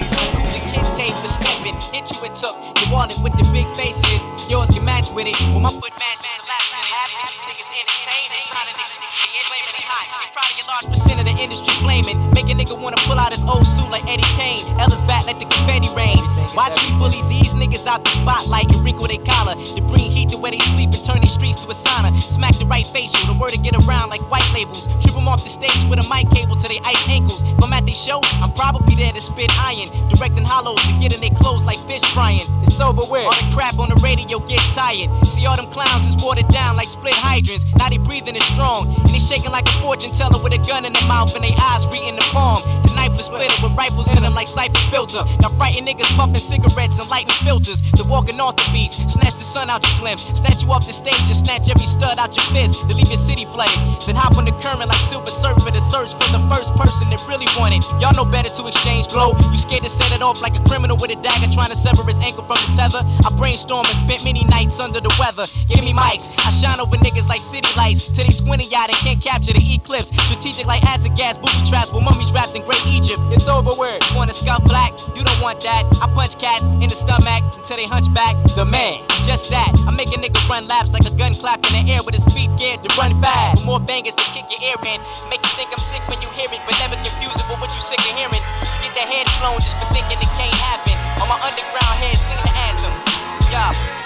The kids tape for stepping. hit you and took. Your wallet with the big faces, yours can match with it. When my foot matches the last match, match, match, match, match, match, match, match, match, match, match, match, high. It's probably match, match, percent of the industry flaming. Make a nigga wanna pull out his old suit like Eddie Kane. Elzhi's back, let the confetti rain. Watch me bully these niggas out the spotlight and wrinkle their collar. To bring heat to where they sleep and turn the streets to a sauna. Smack the right facial, the word to get around like white labels. Trip them off the stage with a mic cable to their ice ankles. If I'm at their show, I'm probably there to spit iron. Directing hollows to get in their clothes like fish frying. It's over with. All the crap on the radio gets tired. See, all them clowns is watered down like split hydrants. Now they breathing is strong. And they shaking like a fortune teller with a gun in the mouth and they eyes reading the palm. The knife was splinter with rifles in them like Syphon Filter. Now frightened niggas puffing cigarettes and lighting filters. The walking off the beats, snatch the sun out your glimpse. Snatch you off the stage and snatch every stud out your fist. To leave your city flooded. Then hop on the current like Silver Surfer to search for the first person that really wanted. Y'all know better to exchange glow. You scared to set it off like a criminal with a dagger trying to sever his ankle from the tether. I brainstorm and spent many nights under the weather. Give me mics. I shine over niggas like city lights. Till they squinty out and can't capture the eclipse. Strategic like acid gas, booby traps with mummies wrapped in great Egypt. It's over with. You wanna scuff black? You don't want that. I punch cats in the stomach until they hunch back. The man, just that. I make a nigga run laps like a gun clap in the air with his feet geared to run fast. With more bangers to kick your ear in. Make you think I'm sick when you hear it, but never confuse it with what you sick of hearing. Get that head blown just for thinking it can't happen. On my underground head, sing the anthem. Yeah.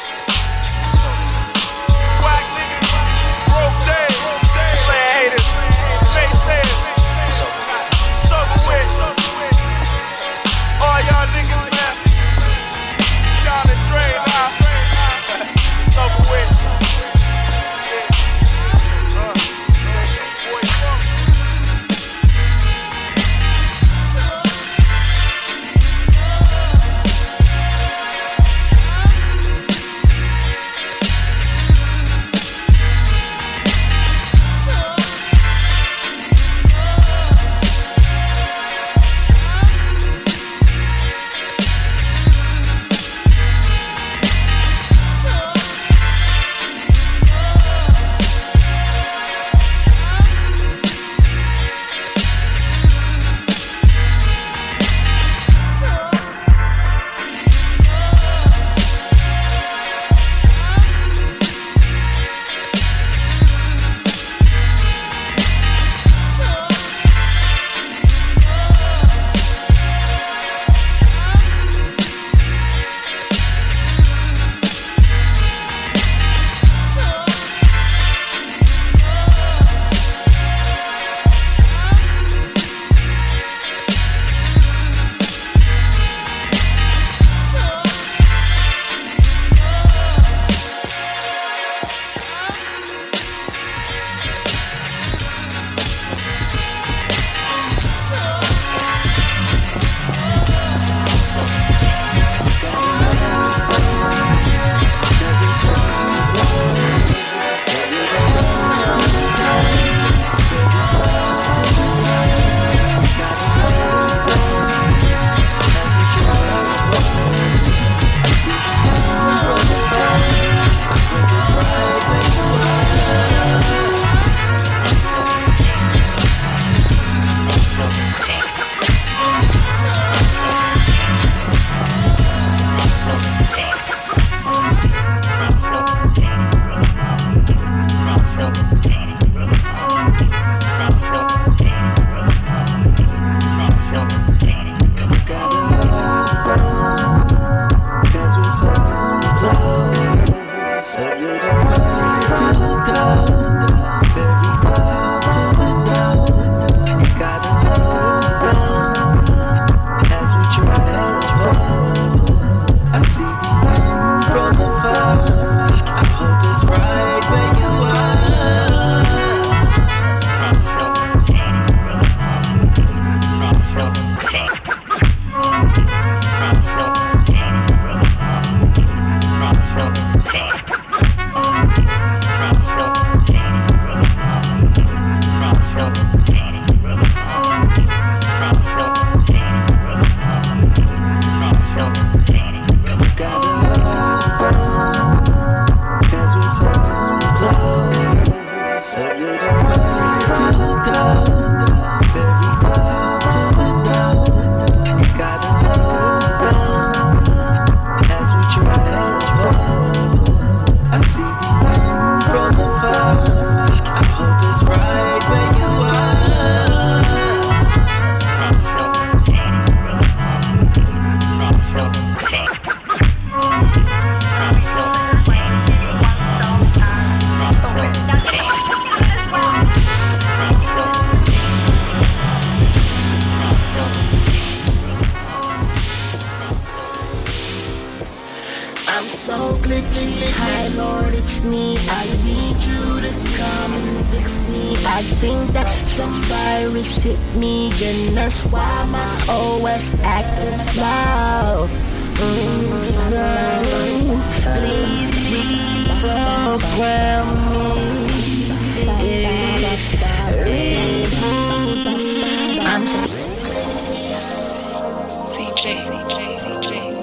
Mm-hmm. Please reprogram me. CJ. CJ. CJ.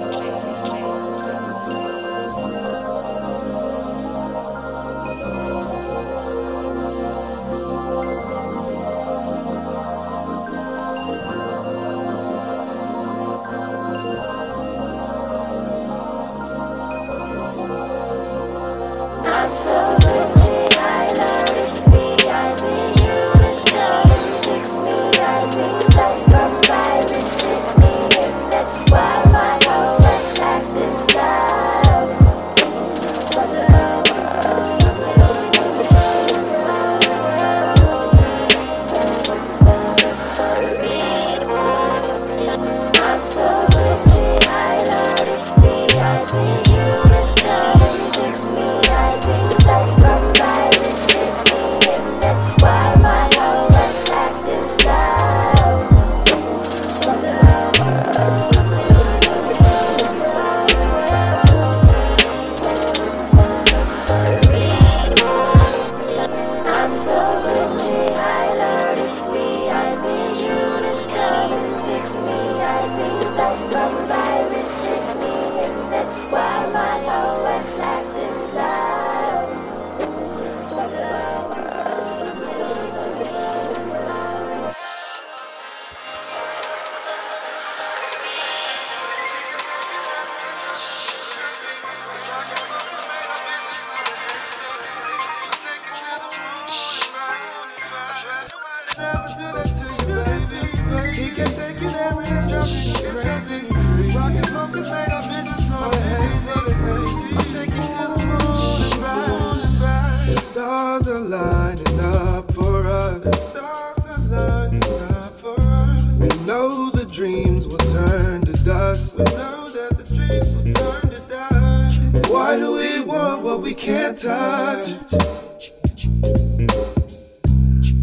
can't touch.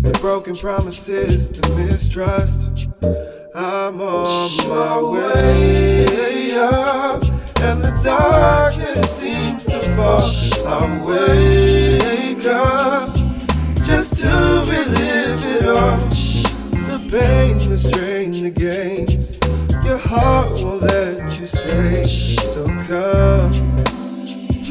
The broken promises, the mistrust. I'm on my way up, and the darkness seems to fall. I wake up just to relive it all. The pain, the strain, the games. Your heart won't let you stay. So come.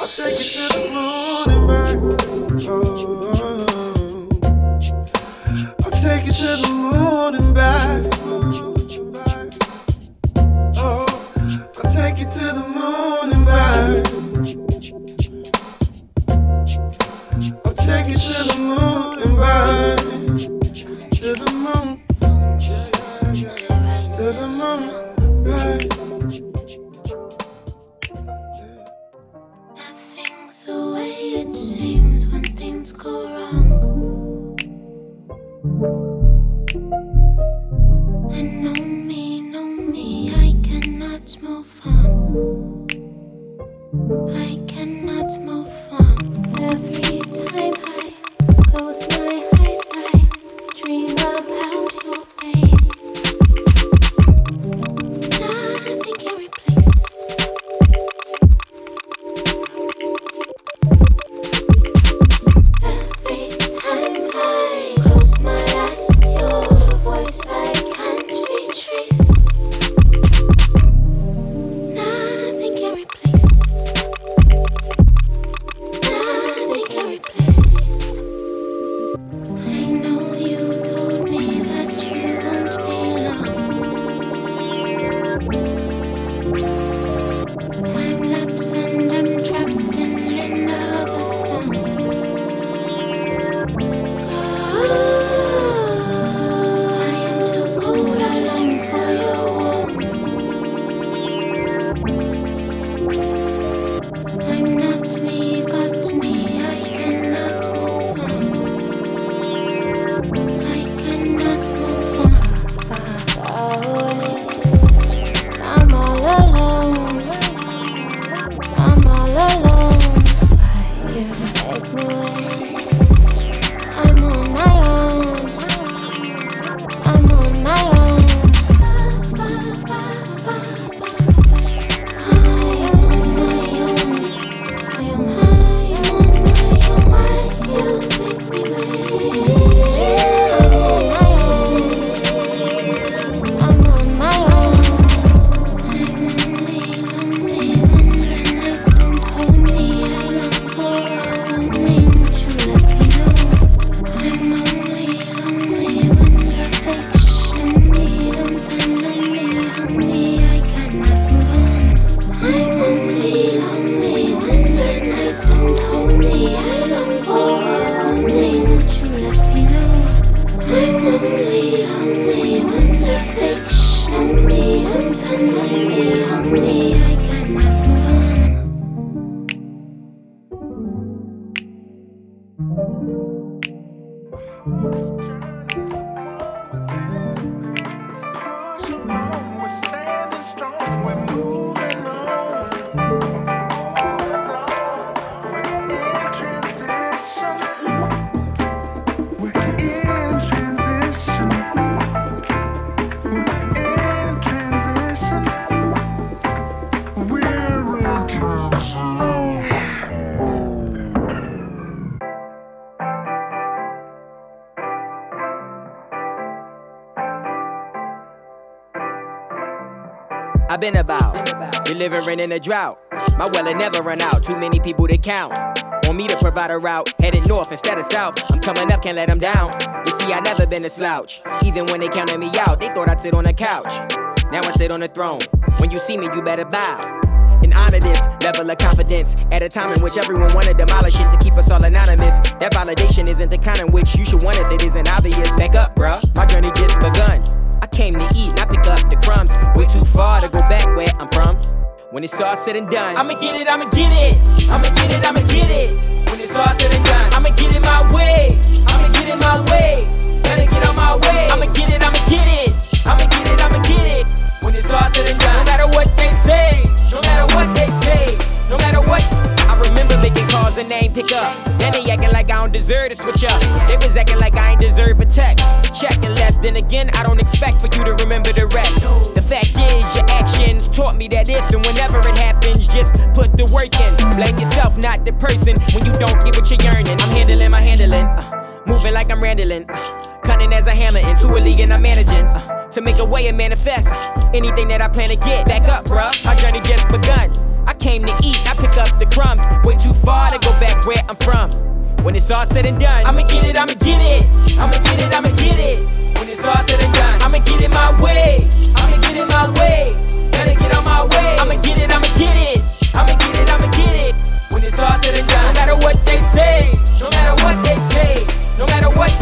I'll take you to the moon and back. Oh. I'll take you to the moon and back. Oh. I'll take you to the moon and back. Been about? Delivering in a drought. My well it never run out. Too many people to count. Want me to provide a route. Headed north instead of south. I'm coming up, can't let them down. You see, I never been a slouch. Even when they counted me out, they thought I'd sit on a couch. Now I sit on the throne. When you see me, you better bow and honor this level of confidence at a time in which everyone wanna demolish it to keep us all anonymous. That validation isn't the kind in which you should want if it isn't obvious. Back up, bruh, my journey just begun. I came to eat, not pick up the crumbs. Way too far to go back where I'm from. When it's all said and done, I'ma get it, I'ma get it, I'ma get it, I'ma get it. When it's all said and done, I'ma get it my way, I'ma get it my way. Better get on my way, I'ma get it, I'ma get it, I'ma get it, I'ma get it. When it's all said and done, no matter what they say, no matter what they say, no matter what. I remember making calls and they ain't pick up. Then they acting like I don't deserve to switch up. They was acting like I ain't deserve a text. Checking less, then again, I don't expect for you to remember the rest. The fact is, your actions taught me that if and whenever it happens, just put the work in. Blame yourself, not the person, when you don't get what you're yearning. I'm handling my handling, uh, moving like I'm randling. Uh, cunning as a hammer into a league and I'm managing. Uh, to make a way and manifest anything that I plan to get. Back up, bruh, my journey just begun. I came to eat, I pick up the crumbs. Way too far to go back where I'm from. When it's all said and done, I'ma get it, I'ma get it. I'ma get it, I'ma get it. When it's all said and done, I'ma get it my way. I'ma get it my way. Better get on my way. I'ma get it, I'ma get it. I'ma get it, I'ma get it. When it's all said and done, no matter what they say, no matter what they say, no matter what.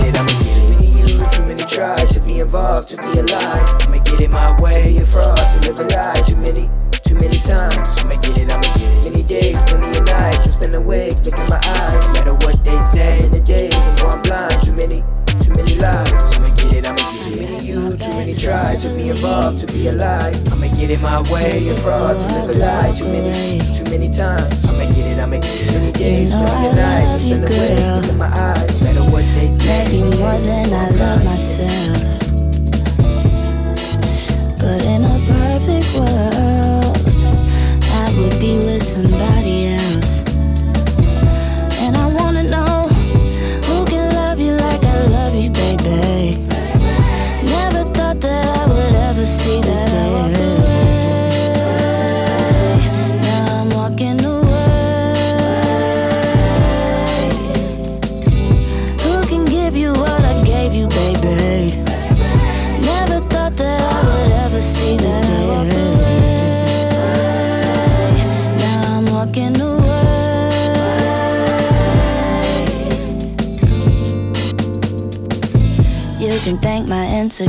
Too many you, too many try to be involved, to be alive. I'ma get it my way. A fraud to live a lie. Too many times. I'ma get it, I'ma get it. Many days, plenty of nights. I spend awake, look in my eyes. No matter what they say, in the days, I know I'm blind. Too many, too many lies. I'ma get it, I'ma get it. Too many you, too many try to be involved, to be alive. I'ma get it my way. A fraud to live a lie. Too many, too many times. I'ma get it, I'ma get it. Many days, plenty of nights. I spend awake, look in my eyes. No matter what they say. Maybe more than I love myself. But in a perfect world, would be with somebody else. My